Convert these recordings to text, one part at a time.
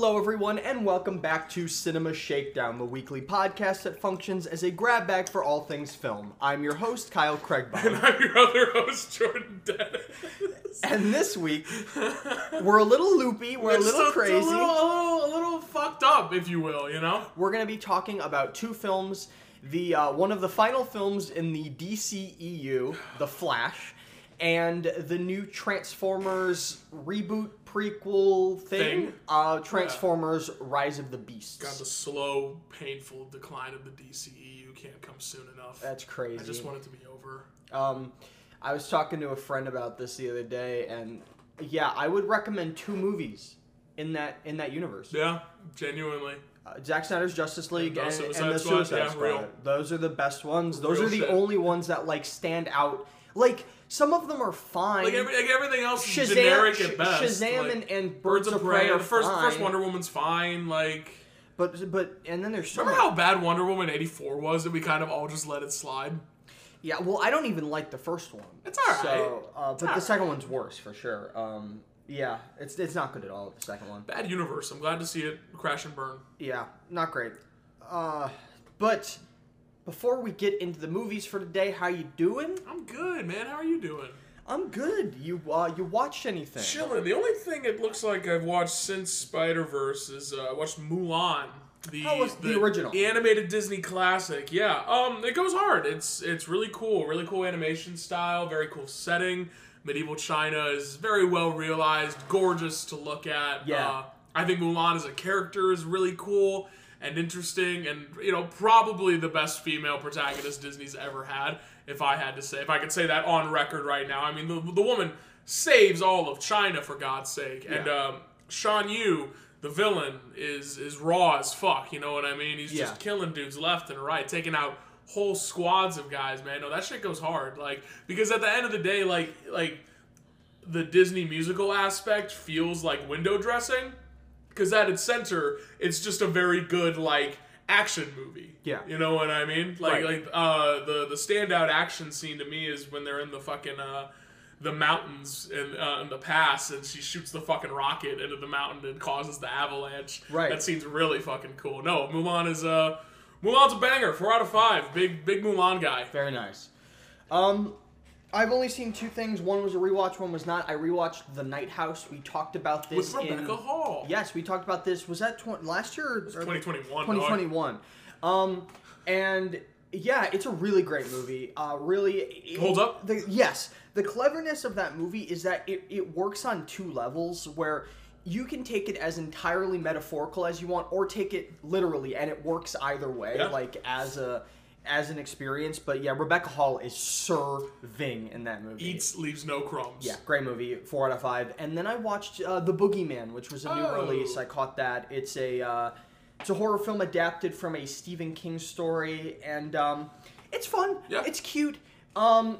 Hello, everyone, and welcome back to Cinema Shakedown, the weekly podcast that functions as a grab bag for all things film. I'm your host, Kyle And I'm your other host, Jordan Dennis. and this week we're a little loopy, we're a little crazy. A little, a, little, a little fucked up, if you will, you know? We're going to be talking about two films. The uh, one of the final films in the DCEU, The Flash, and the new Transformers reboot prequel thing, Thing? uh, Transformers: Rise of the Beasts. God, the slow, painful decline of the DCEU can't come soon enough. That's crazy. I just want it to be over. Um, I was talking to a friend about this the other day, and yeah, I would recommend two movies in that in that universe. Yeah, genuinely. Uh, Zack Snyder's Justice League the and, and the Squad, Suicide yeah, Squad. Those are the best ones. Those Real are the shit. only ones that like stand out. Like some of them are fine. Like, every, like everything else is Shazam, generic at best. Shazam Like, and, and Birds of Prey. are The first, fine. first Wonder Woman's fine. Like, But but and then there's so remember many- how bad Wonder Woman 84 was that we kind of all just let it slide? Yeah, well, I don't even like the first one. It's alright. So, uh, but the alright. second one's worse for sure. Um, yeah, it's it's not good at all. The second one. Bad universe. I'm glad to see it crash and burn. Yeah, not great. Uh, but before we get into the movies for today, how you doing? I'm good, man. How are you doing? I'm good. You uh, you watched anything? Chilling. The only thing it looks like I've watched since Spider Verse is uh, I watched Mulan. The, was the original? the animated Disney classic. Yeah, um, it goes hard. It's it's really cool, really cool animation style, very cool setting. Medieval China is very well realized, gorgeous to look at. Yeah. Uh, I think Mulan as a character is really cool and interesting, and you know probably the best female protagonist Disney's ever had. If I had to say, if I could say that on record right now, I mean the the woman saves all of China for God's sake, and Yeah. um, Shan Yu, the villain, is is raw as fuck. You know what I mean? He's Yeah. just killing dudes left and right, taking out whole squads of guys. Man, no, that shit goes hard. Like because at the end of the day, like like the Disney musical aspect feels like window dressing because at its center, it's just a very good like action movie. Yeah. you know what I mean. Like Right. like uh, the the standout action scene to me is when they're in the fucking uh, the mountains in, uh, in the pass, and she shoots the fucking rocket into the mountain and causes the avalanche. Right. that scene's really fucking cool. No, Mulan is uh, Mulan's a banger. Four out of five. Big big Mulan guy. Very nice. Um, I've only seen two things. One was a rewatch. One was not. I rewatched The Night House. We talked about this With Rebecca in. Hall. Yes, we talked about this. Was that tw- last year? Twenty twenty one. Twenty twenty one. Um, and yeah, it's a really great movie. Uh, really it, Holds up? The, yes, the cleverness of that movie is that it, it works on two levels where you can take it as entirely metaphorical as you want, or take it literally, and it works either way. Yeah. Like as a as an experience. But yeah, Rebecca Hall is serving in that movie. Eats leaves no crumbs. Yeah, great movie, four out of five. And then I watched uh, The Boogeyman, which was a new Oh. release. I caught that. It's a uh, it's a horror film adapted from a Stephen King story, and um, it's fun. Yeah. It's cute. Um,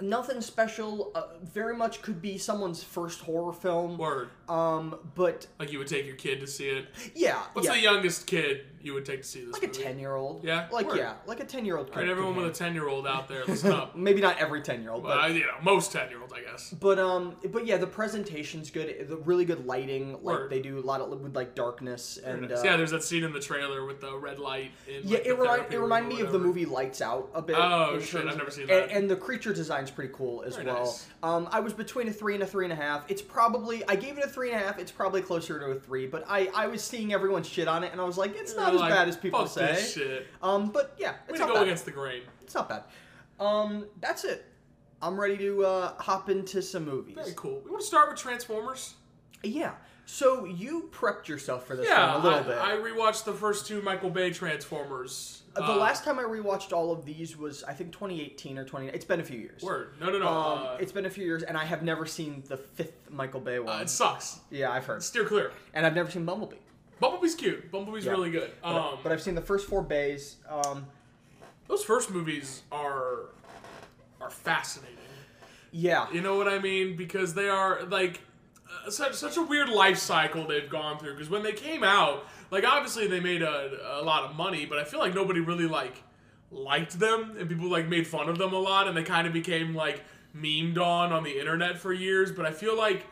nothing special. Uh, very much could be someone's first horror film. Word. Um, but Like you would take your kid to see it. yeah, What's yeah. the youngest kid you would take to see this like a ten year old. Yeah? Like Word. yeah, like a ten year old. All right, everyone with a ten-year-old out there, listen up. Maybe not every ten year old, but I- you know, most ten-year-olds, I guess. But um, but yeah, the presentation's good. The really good lighting. Like Word. they do a lot of with like darkness and uh, yeah, there's that scene in the trailer with the red light. In, yeah. like, It remind it reminded me of the movie Lights Out a bit. Oh, shit, I've never seen and, that. and the creature design's pretty cool as Very well. nice. Um, I was between a three and a three and a half. It's probably I gave it a three and a half. It's probably closer to a three, but I I was seeing everyone shit on it and I was like, it's not You're as like, bad as people Fuck say. This shit. Um, but yeah, Way it's to not go bad. against the grain. It's not bad. Um, that's it. I'm ready to uh, hop into some movies. Very cool. We want to start with Transformers. Yeah. So you prepped yourself for this Yeah, one a little I, bit. I rewatched the first two Michael Bay Transformers. Uh, the Uh, last time I rewatched all of these was I think 2018 or 20. It's been a few years. word. No, no, no. Um, uh, it's been a few years, and I have never seen the fifth Michael Bay one. uh, it sucks. yeah, I've heard, Steer clear. and I've never seen Bumblebee. Bumblebee's cute. Bumblebee's Yeah. really good. But, Um, but I've seen the first four Bays. Um, those first movies are are fascinating. Yeah. You know what I mean? Because they are like such such a weird life cycle they've gone through. Because when they came out, like obviously they made a, a lot of money, but I feel like nobody really like liked them, and people like made fun of them a lot, and they kind of became like memed on on the internet for years. But I feel like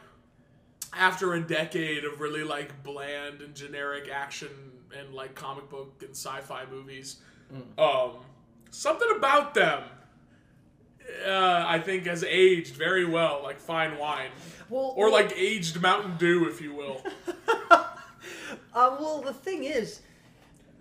after a decade of really like bland and generic action and like comic book and sci-fi movies, um, something about them uh, I think has aged very well, like fine wine, Well, or like aged Mountain Dew, if you will. Uh, well, the thing is,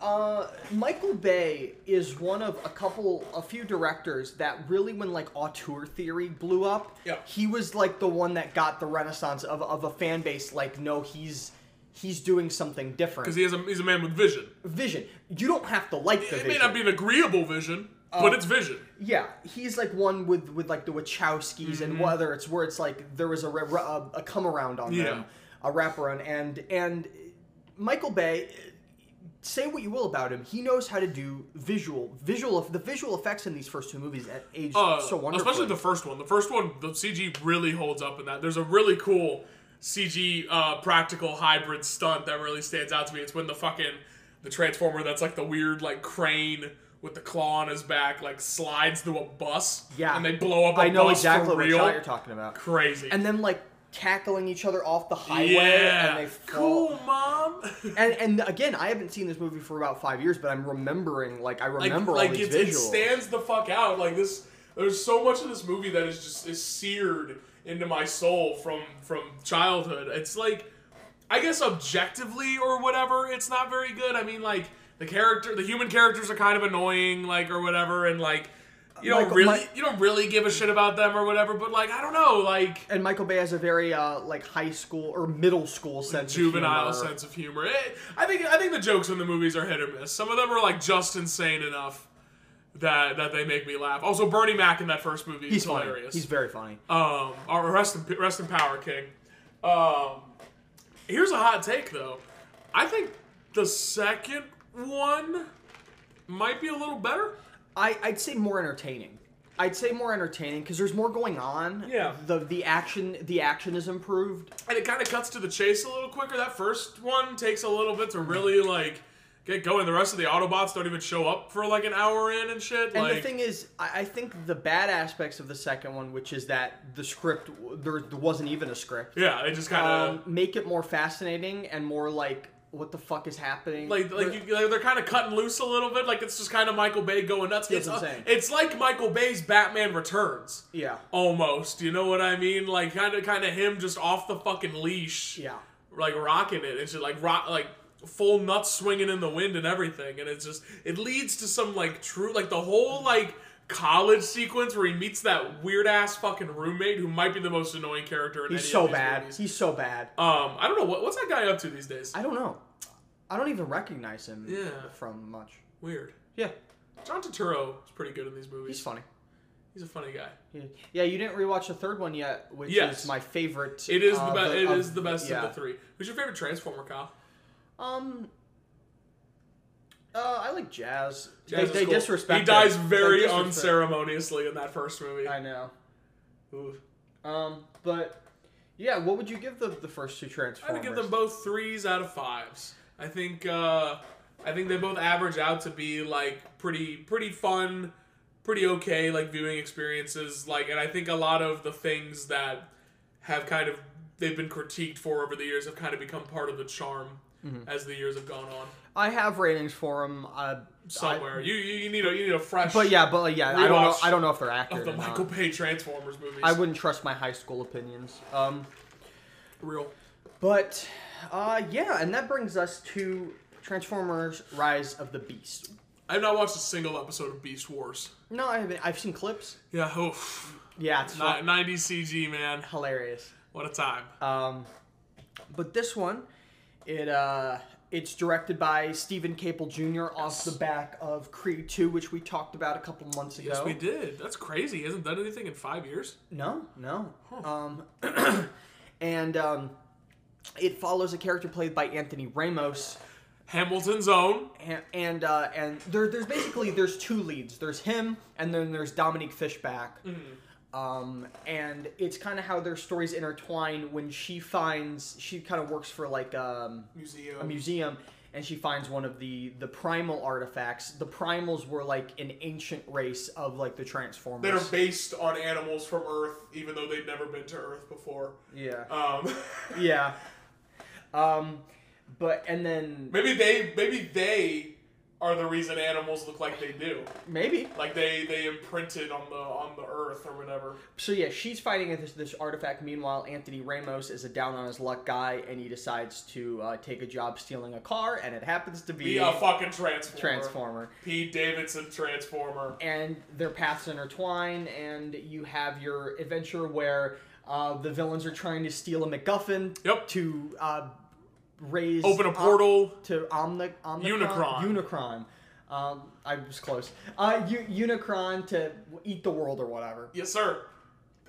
uh, Michael Bay is one of a couple, a few directors that really, when like auteur theory blew up, Yeah. he was like the one that got the renaissance of, of a fan base. Like, no, he's he's doing something different. Because he has a, he's a man with vision. vision. You don't have to like the It vision. may not be an agreeable vision, but it's vision. Yeah, he's like one with with like the Wachowskis, and whether it's where it's like there was a re- a, a come around on Yeah. them, a wraparound, and and Michael Bay. Say what you will about him, he knows how to do visual, visual. The visual effects in these first two movies at age Uh, so wonderfully. especially the first one. The first one, the CG really holds up in that. There's a really cool CG uh, practical hybrid stunt that really stands out to me. It's when the fucking the transformer that's like the weird like crane with the claw on his back like slides through a bus. Yeah. and they blow up. a I know bus exactly for what real. shot you're talking about. Crazy. And then like tackling each other off the highway, yeah, and they fall. cool, mom. And and again, I haven't seen this movie for about five years, but I'm remembering like I remember like, all like these it, it visuals. stands the fuck out. Like this, there's so much of this movie that is just is seared into my soul from from childhood. It's like, I guess objectively or whatever, it's not very good. I mean, like the character, the human characters are kind of annoying, like or whatever, and like. You don't Michael- really, Mi- you don't really give a shit about them or whatever, but like I don't know, like and Michael Bay has a very uh, like high school or middle school sense juvenile of humor. sense of humor. It, I think I think the jokes in the movies are hit or miss. Some of them are like just insane enough that that they make me laugh. Also, Bernie Mac in that first movie He's is funny. hilarious. He's very funny. um, or rest in rest in power, King. Um, here's a hot take though. I think the second one might be a little better. I, I'd say more entertaining. I'd say more entertaining because there's more going on. Yeah. The the action the action is improved. and it kind of cuts to the chase a little quicker. That first one takes a little bit to really like get going. The rest of the Autobots don't even show up for like an hour in and shit. And like, the thing is, I, I think the bad aspects of the second one, which is that the script there, there wasn't even a script, yeah, they just kind of um, make it more fascinating and more like what the fuck is happening. like like you, like, they're kind of cutting loose a little bit. Like it's just kind of Michael Bay going nuts. That's It's, uh, it's like Michael Bay's Batman Returns. yeah, Almost, you know what I mean? Like kind of kind of him just off the fucking leash. yeah. like rocking it. It's just like rock, like full nuts swinging in the wind and everything. And it's just it leads to some like true like the whole like college sequence where he meets that weird ass fucking roommate who might be the most annoying character in the game. He's any so of these bad. movies. He's so bad. Um, I don't know what what's that guy up to these days. I don't know. I don't even recognize him Yeah. from much. Weird. Yeah, John Turturro is pretty good in these movies. he's funny. He's a funny guy. Yeah, yeah you didn't rewatch the third one yet, which Yes. is my favorite. It is uh, the best. It of- is the best yeah. of the three. Who's your favorite Transformer, Kyle? Um. Uh, I like Jazz. Jazz they they cool. disrespect. He dies him. very They unceremoniously in that first movie. I know. Ooh. Um, but yeah, what would you give the the first two Transformers? I would give them both threes out of fives. I think uh, I think they both average out to be like pretty pretty fun, pretty okay like viewing experiences. Like, and I think a lot of the things that have kind of they've been critiqued for over the years have kind of become part of the charm Mm-hmm. as the years have gone on. I have ratings for them. Uh, Somewhere you, you you need a you need a fresh. but yeah, but like, yeah, I don't know. I don't know if they're accurate. of the Michael not. Bay Transformers movies. I wouldn't trust my high school opinions. Um, real. but uh, yeah, and that brings us to Transformers: Rise of the Beast. I've not watched a single episode of Beast Wars. No, I haven't. I've seen clips. Yeah, oof. Yeah, it's fun. 90 CG man. hilarious. What a time. Um, but this one, it uh, it's directed by Steven Caple Jr. off the back of Creed 2, which we talked about a couple months ago. Yes, we did. That's crazy. He hasn't done anything in five years. No, no. Um, and um, it follows a character played by Anthony Ramos, Hamilton's own. and and, uh, and there, there's basically there's two leads. There's him, and then there's Dominique Fishback. Um, and it's kind of how their stories intertwine when she finds she kind of works for like um, Museum. a museum and she finds one of the the primal artifacts the primals were like an ancient race of like the transformers that are based on animals from Earth, even though they'd never been to Earth before. yeah Um, yeah um but and then maybe they maybe they are the reason animals look like they do. maybe Like they they imprinted on the on the Earth or whatever. so yeah she's fighting this this artifact meanwhile anthony ramos is a down on his luck guy and he decides to uh, take a job stealing a car and it happens to be Be a fucking transformer. transformer Pete Davidson transformer. and their paths intertwine, and you have your adventure where uh, the villains are trying to steal a MacGuffin Yep. to uh, raise Open a portal. to Omni- Omnicron Unicron. Unicron. Um, I was close. Uh, U- Unicron to eat the world or whatever. Yes, sir.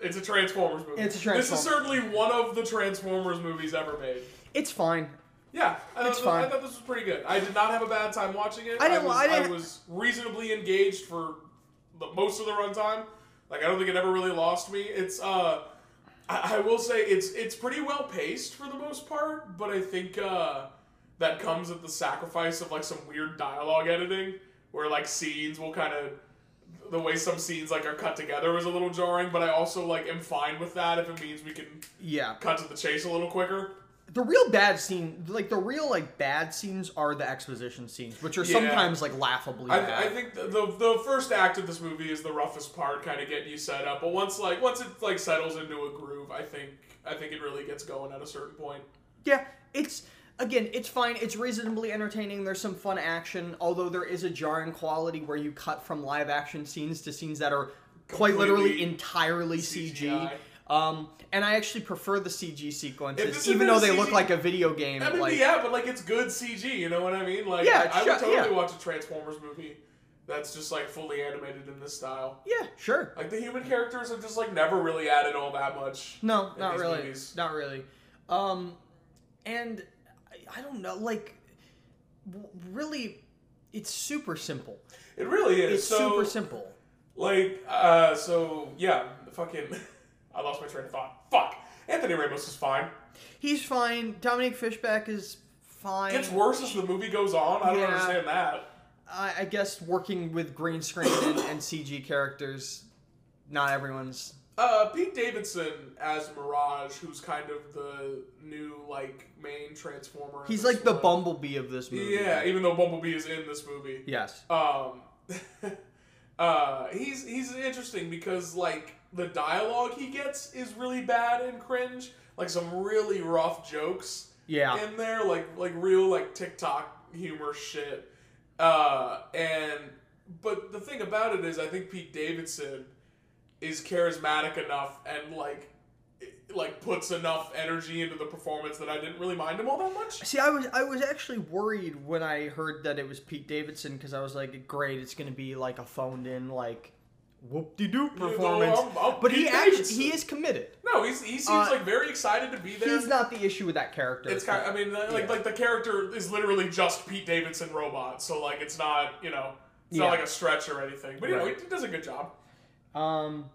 It's a Transformers movie. It's a Transformers. This is certainly one of the Transformers movies ever made. It's fine. Yeah, I It's thought, I thought this was pretty good. I did not have a bad time watching it. I didn't- was, I didn't- was reasonably engaged for the, most of the runtime. Like I don't think it ever really lost me. It's uh, I, I will say it's it's pretty well paced for the most part, but I think uh, that comes at the sacrifice of like some weird dialogue editing, where like scenes will kind of the way some scenes like are cut together was a little jarring. But I also like am fine with that if it means we can Yeah. cut to the chase a little quicker. The real bad scene, like the real like bad scenes, are the exposition scenes, which are Yeah. sometimes like laughably bad. I, I think the, the the first act of this movie is the roughest part, kind of getting you set up. But once like once it like settles into a groove, I think I think it really gets going at a certain point. Yeah, it's again, it's fine. It's reasonably entertaining. There's some fun action, although there is a jarring quality where you cut from live action scenes to scenes that are quite literally entirely CG. Um, and I actually prefer the CG sequences, even though they look like a video game. I mean, like, yeah, but like it's good CG. You know what I mean? Like, Yeah, I, I would totally yeah. watch a Transformers movie that's just like fully animated in this style. yeah, sure. Like the human characters have just like never really added all that much. No, not really. movies. Not really. Um, and I, I don't know, like, w- really, it's super simple. It really is. It's so, super simple. Like, uh, so yeah, fucking. I lost my train of thought. Fuck. Anthony Ramos is fine. He's fine. Dominique Fishback is fine. gets worse as the movie goes on. I don't Yeah. understand that. I, I guess working with green screen and, and CG characters, not everyone's. Uh, Pete Davidson as Mirage, who's kind of the new like main Transformer. He's like the. Bumblebee of this movie. Yeah, even though Bumblebee is in this movie. Yes. Um, uh, he's he's interesting because like the dialogue he gets is really bad and cringe. Like some really rough jokes Yeah. in there, like like real like TikTok humor shit. Uh, and but the thing about it is, I think Pete Davidson is charismatic enough and like like puts enough energy into the performance that I didn't really mind him all that much. See, I was I was actually worried when I heard that it was Pete Davidson because I was like, great, it's gonna be like a phoned in like whoop de doo no, performance. I'm- I'm but he actually Davidson. he is committed. No, he's, he seems Uh, like very excited to be there. He's not the issue with that character. It's kind. I mean, like Yeah. like the character is literally just Pete Davidson robot. So like, it's not you know, it's Yeah. not like a stretch or anything. But you know, Right. he, he does a good job. Um,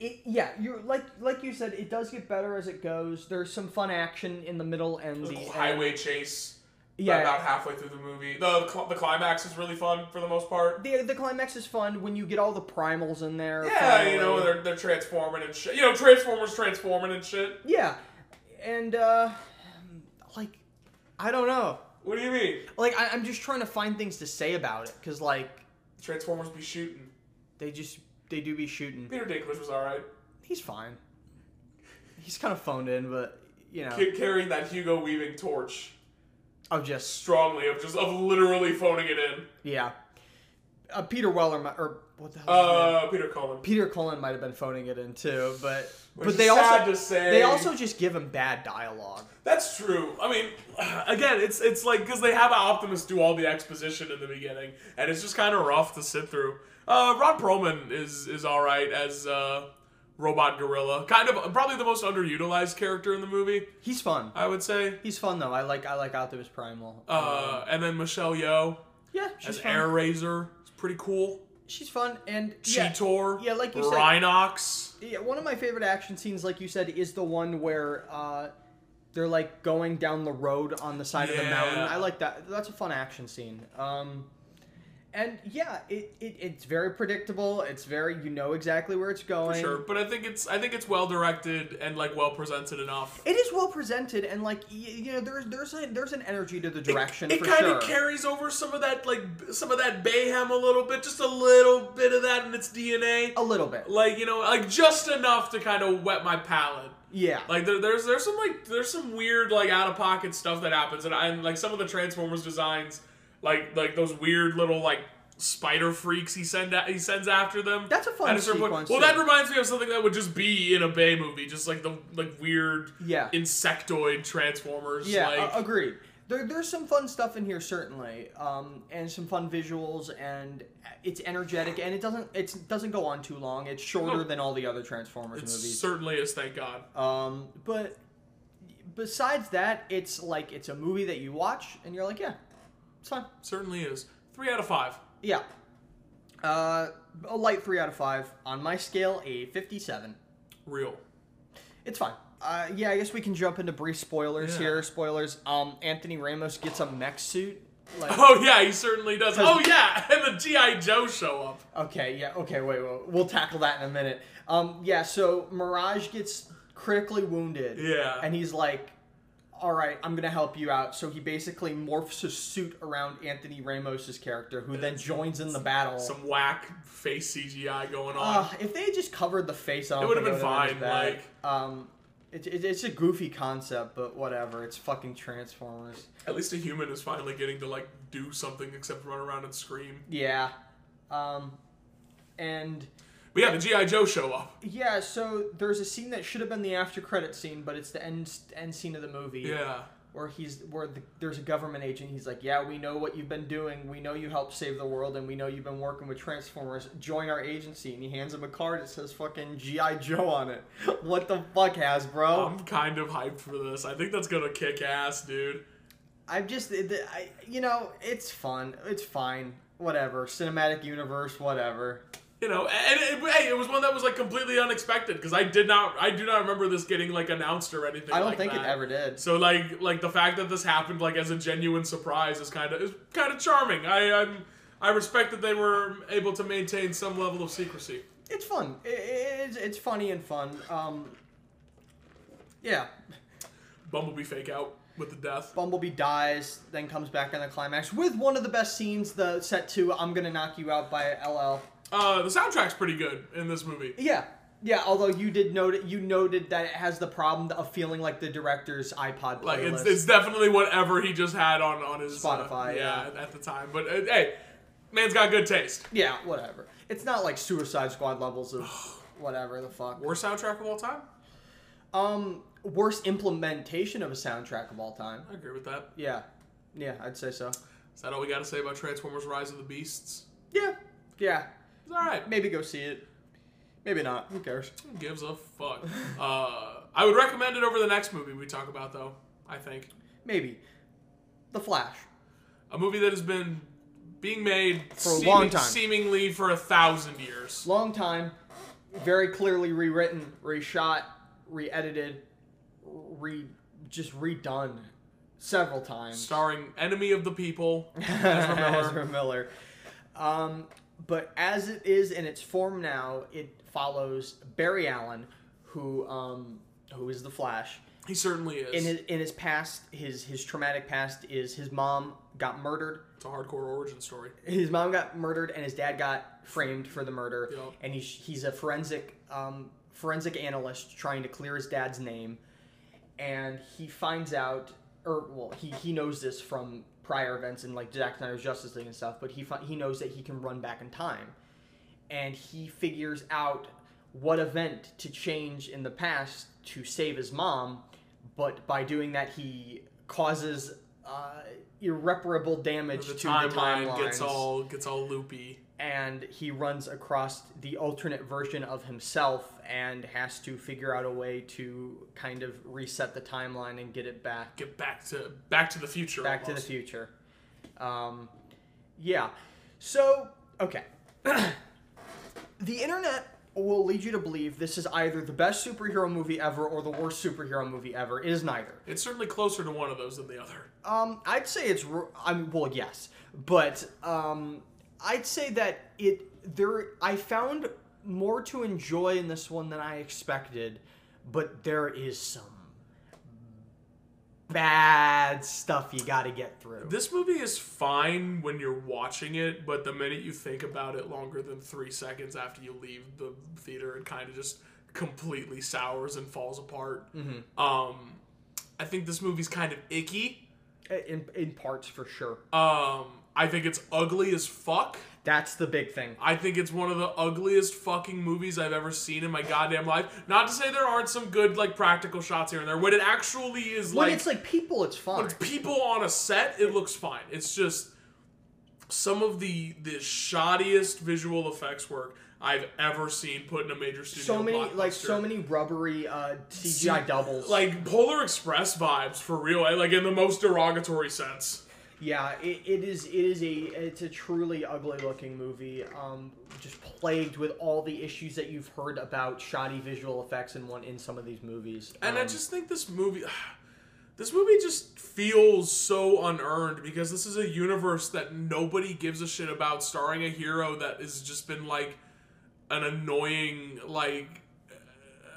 it, yeah, you like like you said, it does get better as it goes. There's some fun action in the middle and The the highway chase. Yeah. About halfway through the movie, the the climax is really fun for the most part. The, the climax is fun when you get all the primals in there. Yeah, finally. you know they're they're transforming and shit. You know, Transformers transforming and shit. Yeah, and uh, like, I don't know. What do you mean? Like, I, I'm just trying to find things to say about it because, like, Transformers be shooting. they just they do be shooting. Peter Dinklage was all right. He's fine. He's kind of phoned in, but you know, Ca- carrying that Hugo Weaving torch of just strongly of just of literally phoning it in. yeah. Uh, Peter Weller mi- or what the hell? is his name? Uh, Peter Cullen. Peter Cullen might have been phoning it in too, but Which but they sad also to say. they also just give him bad dialogue. That's true. I mean, again, it's it's like because they have Optimus do all the exposition in the beginning, and it's just kind of rough to sit through. Uh, Ron Perlman is is all right as uh, robot gorilla. Kind of probably the most underutilized character in the movie, He's fun. I would say. He's fun though. I like I like Optimus Primal. Uh, and then Michelle Yeoh yeah, she's as fun. Airazor. It's pretty cool. She's fun and yeah, Cheetor. yeah, like you said- Rhinox. Yeah, one of my favorite action scenes, like you said, is the one where uh, they're like going down the road on the side of the mountain. I like that. That's a fun action scene. Um, and yeah, it, it it's very predictable. It's very you know exactly where it's going. For sure, but I think it's I think it's well directed and like well presented enough. It is well presented and like y- you know there's there's a, there's an energy to the direction it for kind sure. of carries over some of that like some of that Bayhem a little bit, just a little bit of that in its DNA. a little bit. Like you know, like just enough to kind of wet my palate. Yeah. Like there, there's there's some like there's some weird like out of pocket stuff that happens, and, I, and like some of the Transformers designs, like like those weird little like spider freaks he send a- he sends after them. That's a fun At certain point- sequence, Well, that reminds me of something that would just be in a Bay movie, just like the like weird Yeah. insectoid Transformers. Yeah, like, a- agreed. There, there's some fun stuff in here certainly, um, and some fun visuals, and it's energetic, and it doesn't it doesn't go on too long. It's shorter No. than all the other Transformers it movies. certainly is. Thank God. Um, but besides that, it's like it's a movie that you watch, and you're like, yeah, it's fine. Certainly is. Three out of five. Yeah. Uh, a light three out of five on my scale, a fifty-seven. Real. It's fine. Uh, yeah, I guess we can jump into brief spoilers Yeah. here. Spoilers. Um, Anthony Ramos gets a mech suit. Like, Oh yeah, he certainly does. Oh yeah, and the GI Joe show up. Okay, yeah, okay, wait, wait, we'll tackle that in a minute. Um, yeah, so Mirage gets critically wounded. Yeah. And he's like, all right, I'm gonna help you out. So he basically morphs his suit around Anthony Ramos's character, who then joins in the battle. Some whack face CGI going on. Uh, if they had just covered the face, don't It would've been fine, like- um, it, it, it's a goofy concept, but whatever. It's fucking Transformers. At least a human is finally getting to like do something except run around and scream. Yeah. Um, and But yeah, the GI Joe show up. yeah, so there's a scene that should have been the after credit scene, but it's the end end scene of the movie. Yeah. Where he's where the, there's a government agent. He's like, "Yeah, we know what you've been doing. We know you helped save the world, and we know you've been working with Transformers. Join our agency." And he hands him a card that says "fucking GI Joe" on it. what the fuck, has bro? I'm kind of hyped for this. I think that's gonna kick ass, dude. I'm just, I, you know, it's fun. It's fine. Whatever. Cinematic universe. Whatever. You know, and it, hey, it was one that was like completely unexpected because I did not, I do not remember this getting like announced or anything. I don't like think that. it ever did. So like, like the fact that this happened like as a genuine surprise is kind of is kind of charming. I I'm, I respect that they were able to maintain some level of secrecy. It's fun. It's, it's funny and fun. Um, yeah. Bumblebee fake out with the death. Bumblebee dies, then comes back in the climax with one of the best scenes, the set to "I'm gonna knock you out" by LL. Uh, the soundtrack's pretty good in this movie. Yeah, yeah. Although you did note you noted that it has the problem of feeling like the director's iPod playlist. Like it's, it's definitely whatever he just had on on his uh, Spotify, yeah, at the time. But uh, hey, man's got good taste. yeah, whatever. It's not like Suicide Squad levels of whatever the fuck. Worst soundtrack of all time. Um, worst implementation of a soundtrack of all time. I agree with that. Yeah, yeah, I'd say so. Is that all we got to say about Transformers: Rise of the Beasts? Yeah, yeah. It's all right. Maybe go see it. Maybe not. Who cares? Who gives a fuck? uh, I would recommend it over the next movie we talk about, though. I think Maybe. The Flash. a movie that has been being made For a long time. seemingly for a thousand years. Long time, very clearly rewritten, reshot, re-edited, re just redone several times. Starring enemy of the people, Ezra Miller. Ezra Miller. Um, but as it is in its form now, it follows Barry Allen, who um, who is the Flash. He certainly is. In his in his past, his his traumatic past is his mom got murdered. it's a hardcore origin story. His mom got murdered, and his dad got framed for the murder. Yup. And he's he's a forensic um, forensic analyst trying to clear his dad's name, and he finds out, or well, he he knows this from prior events and like Zack Snyder's Justice League and stuff. But he he knows that he can run back in time, and he figures out what event to change in the past to save his mom. But by doing that, he causes uh, irreparable damage The to the timeline gets all gets all loopy. And he runs across the alternate version of himself and has to figure out a way to kind of reset the timeline and get it back Get back to back to the future. back to the future. Um, yeah. So okay, the internet will lead you to believe this is either the best superhero movie ever or the worst superhero movie ever. It is neither. It's certainly closer to one of those than the other. Um, I'd say it's. I mean, well, yes, but um, I'd say that it there. I found more to enjoy in this one than I expected, but there is some bad stuff you got to get through. This movie is fine when you're watching it, but the minute you think about it longer than three seconds after you leave the theater, it kind of just completely sours and falls apart. Mm-hmm. Um, I think this movie's kind of icky. in in parts for sure. Um, I think it's ugly as fuck. That's the big thing. I think it's one of the ugliest fucking movies I've ever seen in my goddamn life. Not to say there aren't some good like practical shots here and there. When it actually is like When like it's like people, it's fine. But people on a set, it looks fine. It's just some of the the shoddiest visual effects work I've ever seen put in a major studio. So many, like so many rubbery uh, CGI doubles. like Polar Express vibes for real, eh, like in the most derogatory sense. Yeah, it, it is. It is a. It's a truly ugly looking movie. Um, just plagued with all the issues that you've heard about shoddy visual effects in one in some of these movies. And I Um, just think this movie, this movie just feels so unearned because this is a universe that nobody gives a shit about, starring a hero that has just been like an annoying like,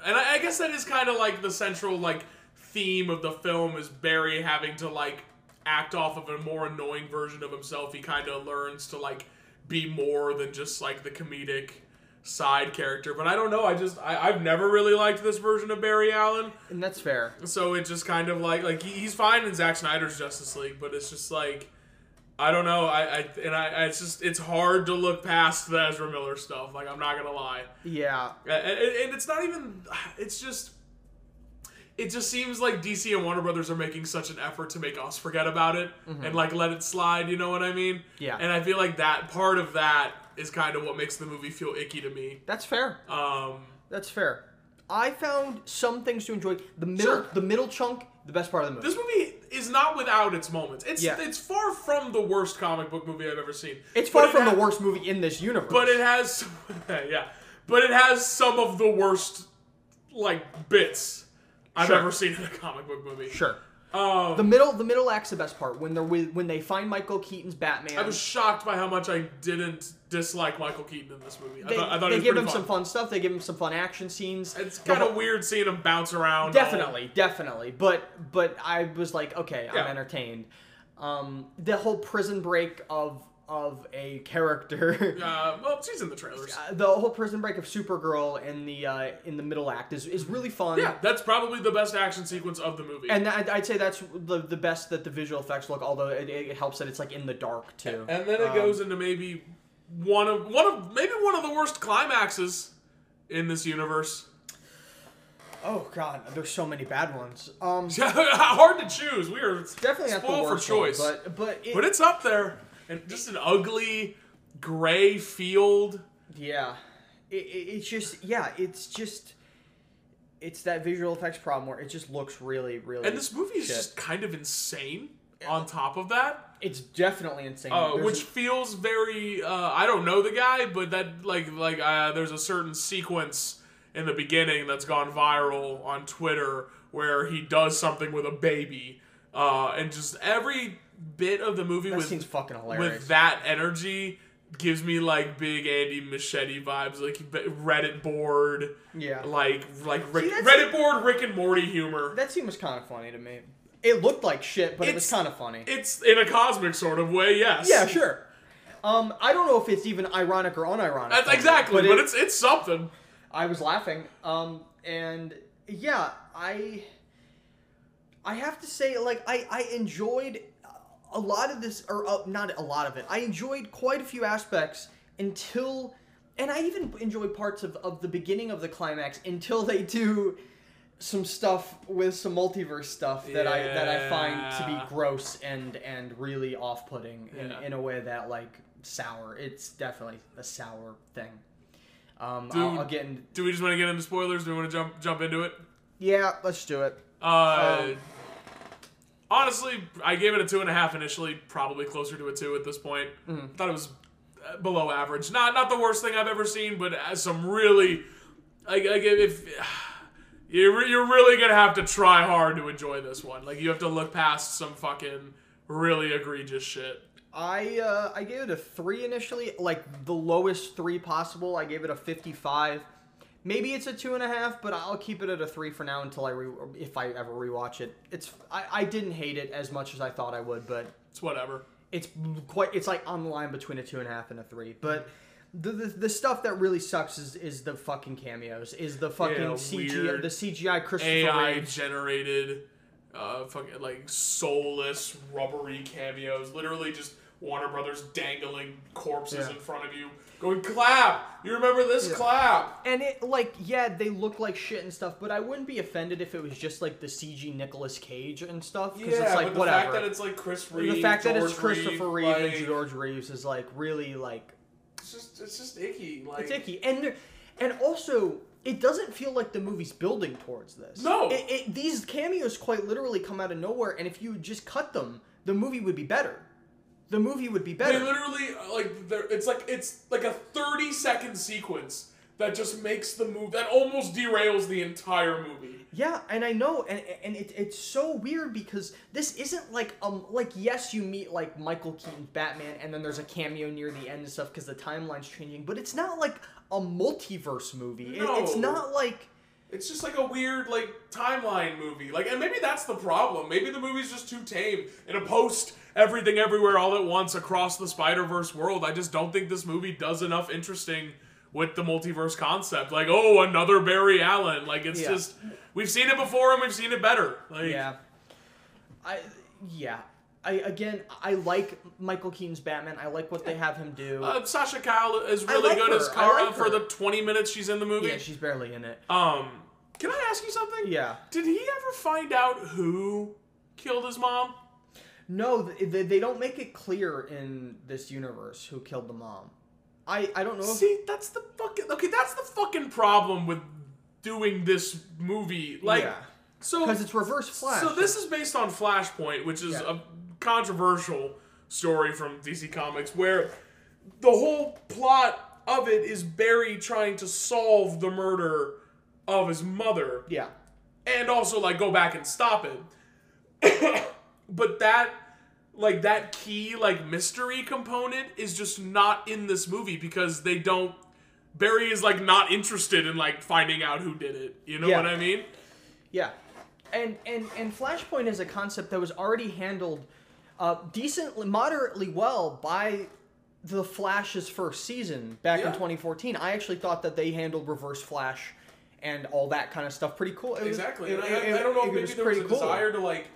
and I, I guess that is kind of like the central like theme of the film is Barry having to like act off of a more annoying version of himself. He kind of learns to like be more than just like the comedic side character. But I don't know. I just I, I've never really liked this version of Barry Allen. and that's fair. So it just kind of like like he, he's fine in Zack Snyder's Justice League, but it's just like I don't know. I, I and I, I it's just it's hard to look past the Ezra Miller stuff. Like I'm not gonna lie, Yeah, and, and and it's not even. It's just. It just seems like DC and Warner Brothers are making such an effort to make us forget about it and like let it slide. You know what I mean? Yeah. And I feel like that part of that is kind of what makes the movie feel icky to me. that's fair. Um, That's fair. I found some things to enjoy. The middle, Sure. the middle chunk, the best part of the movie. This movie is not without its moments. It's Yeah. it's far from the worst comic book movie I've ever seen. it's far it from ha- the worst movie in this universe. But it has yeah. But it has some of the worst like bits I've Sure. ever seen in a comic book movie. sure. Um, The middle, the middle act's the best part when they're with when they find Michael Keaton's Batman. I was shocked by how much I didn't dislike Michael Keaton in this movie. I they, thought, I thought they he give him fun. some fun stuff. They give him some fun action scenes. It's kind of weird seeing him bounce around. Definitely, definitely. But but I was like, okay, I'm entertained. Um, the whole prison break of of a character. Uh, well, she's in the trailers. Uh, the whole prison break of Supergirl in the uh, in the middle act is, is really fun. Yeah, that's probably the best action sequence of the movie. And I'd, I'd say that's the the best that the visual effects look. Although it, it helps that it's like in the dark too. And then it Um, goes into maybe one of one of maybe one of the worst climaxes in this universe. Oh god, there's so many bad ones. Um, Hard to choose. We are definitely spoiled worst for choice, one, but but it, but it's up there. And just an ugly gray field. Yeah, it, it, it's just yeah, it's just it's that visual effects problem where it just looks really really. And this movie is shit. just kind of insane. On top of that, it's definitely insane. uh, which an- feels very uh, I don't know the guy, but that like like uh, there's a certain sequence in the beginning that's gone viral on Twitter where he does something with a baby, uh, and just every bit of the movie that with fucking hilarious. with that energy gives me like big Andy Muschietti vibes, like Reddit board, yeah, like like Rick, that's- Reddit board Rick and Morty humor. that scene was kind of funny to me. It looked like shit, but it was It's- kind of funny. It's in a cosmic sort of way, yes. yeah, sure. Um, I don't know if it's even ironic or unironic. That's exactly, but, it- it's it's something. I was laughing. Um, and yeah, I I have to say, like, I I enjoyed a lot of this, or uh, not a lot of it. I enjoyed quite a few aspects until, and I even enjoyed parts of of the beginning of the climax until they do some stuff with some multiverse stuff that I that I find to be gross and and really off putting in, Yeah. in a way that like sour. It's definitely a sour thing. Um, Dude. I'll, I'll get in. Do we just want to get into spoilers? Do we want to jump jump into it? Yeah, let's do it. Uh, Um, honestly, I gave it a two and a half initially. Probably closer to a two at this point. Mm-hmm. Thought it was uh, below average. Not not the worst thing I've ever seen, but uh, some really like, like if you're you're really gonna have to try hard to enjoy this one. Like you have to look past some fucking really egregious shit. I uh, I gave it a three initially, like the lowest three possible. I gave it a fifty-five. Maybe it's a two and a half, but I'll keep it at a three for now until I re- if I ever rewatch it. It's I, I didn't hate it as much as I thought I would, but It's whatever. it's quite it's like on the line between a two and a half and a three. But the the, the stuff that really sucks is is the fucking cameos, is the fucking Yeah, CGI, the CGI Christopher AI Reeves. generated, uh, fucking like soulless, rubbery cameos. Literally just Warner Brothers dangling corpses Yeah. in front of you, going clap. You remember this Yeah. clap? And it like yeah, they look like shit and stuff, but I wouldn't be offended if it was just like the CG Nicolas Cage and stuff. Because Yeah, it's like but the whatever. fact that it's like Chris Reeve, the fact that it's George Christopher Reeve like, and George Reeves is like really like it's just it's just icky. Like it's icky, and there- and also it doesn't feel like the movie's building towards this. No. it, it, these cameos quite literally come out of nowhere, and if you just cut them, the movie would be better. The movie would be better. They literally uh, like it's like it's like a thirty second sequence that just makes the move that almost derails the entire movie. Yeah, and I know, and and it, it's so weird because this isn't like um like yes you meet like Michael Keaton's Batman and then there's a cameo near the end and stuff because the timeline's changing, but it's not like a multiverse movie. It- it's not like It's just like a weird like timeline movie. Like and maybe that's the problem. Maybe the movie's just too tame in a post everything everywhere all at once across the Spider-Verse world. I just don't think this movie does enough interesting with the multiverse concept. Like, oh, another Barry Allen. Like it's Yeah. just we've seen it before and we've seen it better. Like yeah, I yeah. I again I like Michael Keaton's Batman. I like what they have him do. Uh, Sasha Calle is really like good her. as Kara like for the 20 minutes she's in the movie. yeah, she's barely in it. um, can I ask you something? Yeah. Did he ever find out who killed his mom? No, they, they don't make it clear in this universe who killed the mom. I I don't know. If, See, that's the fucking okay. That's the fucking problem with doing this movie. Like, Yeah. so because it's Reverse Flash. so this is based on Flashpoint, which is Yeah. a controversial story from DC Comics, where the whole plot of it is Barry trying to solve the murder of his mother yeah. and also like go back and stop it. but that like that key like mystery component is just not in this movie because they don't Barry is like not interested in like finding out who did it. You know Yeah. what I mean? Yeah, and and and Flashpoint is a concept that was already handled uh, decently, moderately well by the Flash's first season back in 2014. I actually thought that they handled Reverse Flash and all that kind of stuff pretty cool. It was- Exactly. it- And I, it- I don't know it if maybe there was a cool. desire to like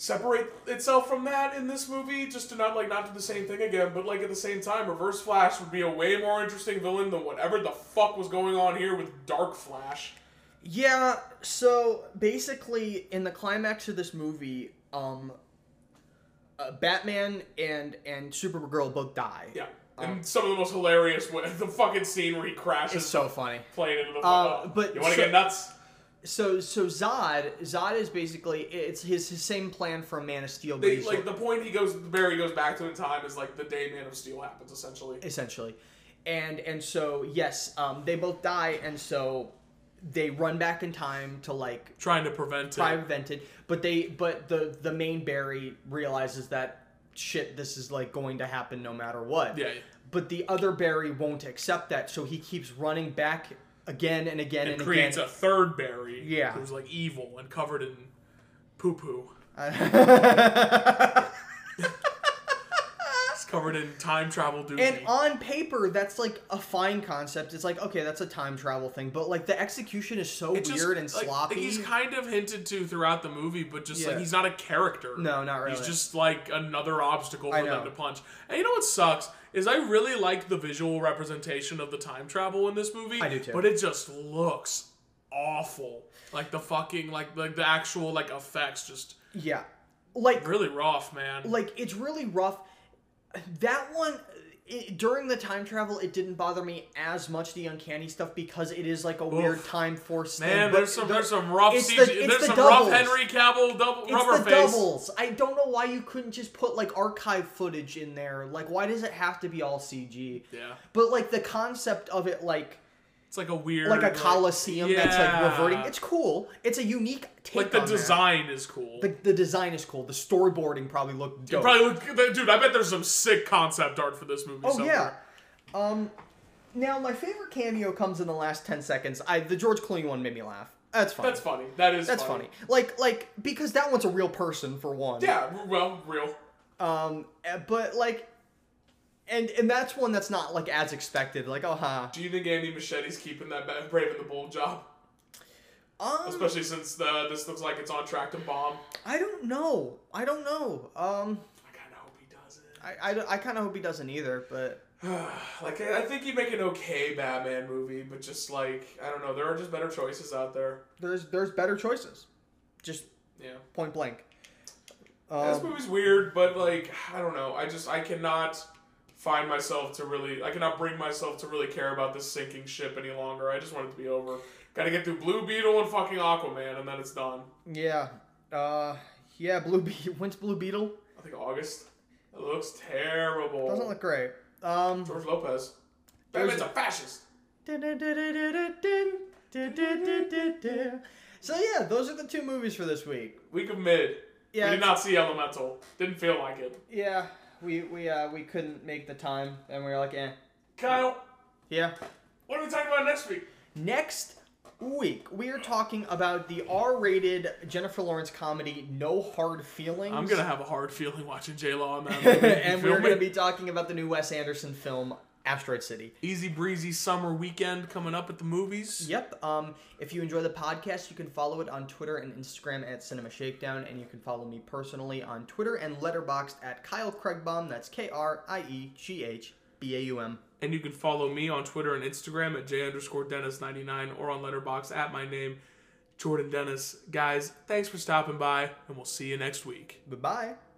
separate itself from that in this movie, just to not like not do the same thing again. But like at the same time, Reverse Flash would be a way more interesting villain than whatever the fuck was going on here with Dark Flash. Yeah, so basically in the climax of this movie, um uh, Batman and and Supergirl both die. Yeah. And some of the most hilarious, the fucking scene where he crashes It's so funny. plane into the. Uh, but you want to so- get nuts? So so Zod Zod is basically it's his, his same plan from Man of Steel, They, like the point he goes, Barry goes back to in time is like the day Man of Steel happens, essentially. essentially, and and so yes, um, they both die, and so they run back in time to like Trying to prevent try it. prevent it, but they but the the main Barry realizes that shit, this is like going to happen no matter what. Yeah. But the other Barry won't accept that, so he keeps running back again and again And again. and, creates again. a third Barry. Yeah. Who's like evil and covered in poo poo. Covered in time travel duty. And on paper, that's like a fine concept. It's like, okay, that's a time travel thing, but like the execution is so It's just, weird and like, sloppy. He's kind of hinted to throughout the movie, but just like he's not a character. No, not really. He's just like another obstacle for them to punch. And you know what sucks is I really like the visual representation of the time travel in this movie. I do too. But it just looks awful. Like the fucking like like the actual like effects just Yeah. Like really rough, man. like it's really rough. That one it, during the time travel, it didn't bother me as much the uncanny stuff because it is like a weird time force thing. Man, but there's some the- there's some rough it's CG. the- there's the some doubles. rough Henry Cavill double It's rubber the face. doubles. I don't know why you couldn't just put like archive footage in there. Like, why does it have to be all CG? Yeah, But like the concept of it, like it's like a weird like a coliseum that's like reverting. It's cool. It's a unique take. like the design is cool. The, the design is cool. The storyboarding probably looked dope. probably look, dude. I bet there's some sick concept art for this movie. Oh somewhere. yeah. Um, now my favorite cameo comes in the last ten seconds. I the George Clooney one made me laugh. That's funny. that's funny. That is That's funny. Like like because that one's a real person for one. Yeah, well, real. Um, eh, but like, and and that's one that's not like as expected. Like oh huh. Do you think Andy Muschietti's keeping that Brave and the Bold job? Um, Especially since the, this looks like it's on track to bomb. I don't know. I don't know. Um, I kind of hope he doesn't. I I, I kind of hope he doesn't either. But like I think he'd make an okay Batman movie, but just like I don't know, there are just better choices out there. there's there's better choices. Just Yeah. point blank. this Um, movie's weird, but like I don't know. I just I cannot find myself to really I cannot bring myself to really care about this sinking ship any longer. I just want it to be over. Got to get through Blue Beetle and fucking Aquaman, and then it's done. yeah. Uh, yeah. Blue Be- when's Blue Beetle? I think August. It looks terrible. Doesn't look great. Um. George Lopez. Batman's a fascist. So yeah, those are the two movies for this week. Week of mid. Yeah, we did not see Elemental. Didn't feel like it. Yeah, we we uh we couldn't make the time, and we were like, eh. Kyle, Yeah. what are we talking about next week? Next week, we are talking about the R-rated Jennifer Lawrence comedy No Hard Feelings. I'm gonna have a hard feeling watching J Law on that movie. and we're going to be talking about the new Wes Anderson film Asteroid City. easy breezy summer weekend coming up at the movies. Yep. Um, if you enjoy the podcast, you can follow it on Twitter and Instagram at Cinema Shakedown, and you can follow me personally on Twitter and Letterboxd at Kyle Krieghbaum. That's K R I E G H B A U M. And you can follow me on Twitter and Instagram at J underscore Dennis99 or on Letterboxd at my name, Jordan Dennis. Guys, thanks for stopping by, and we'll see you next week. Bye bye.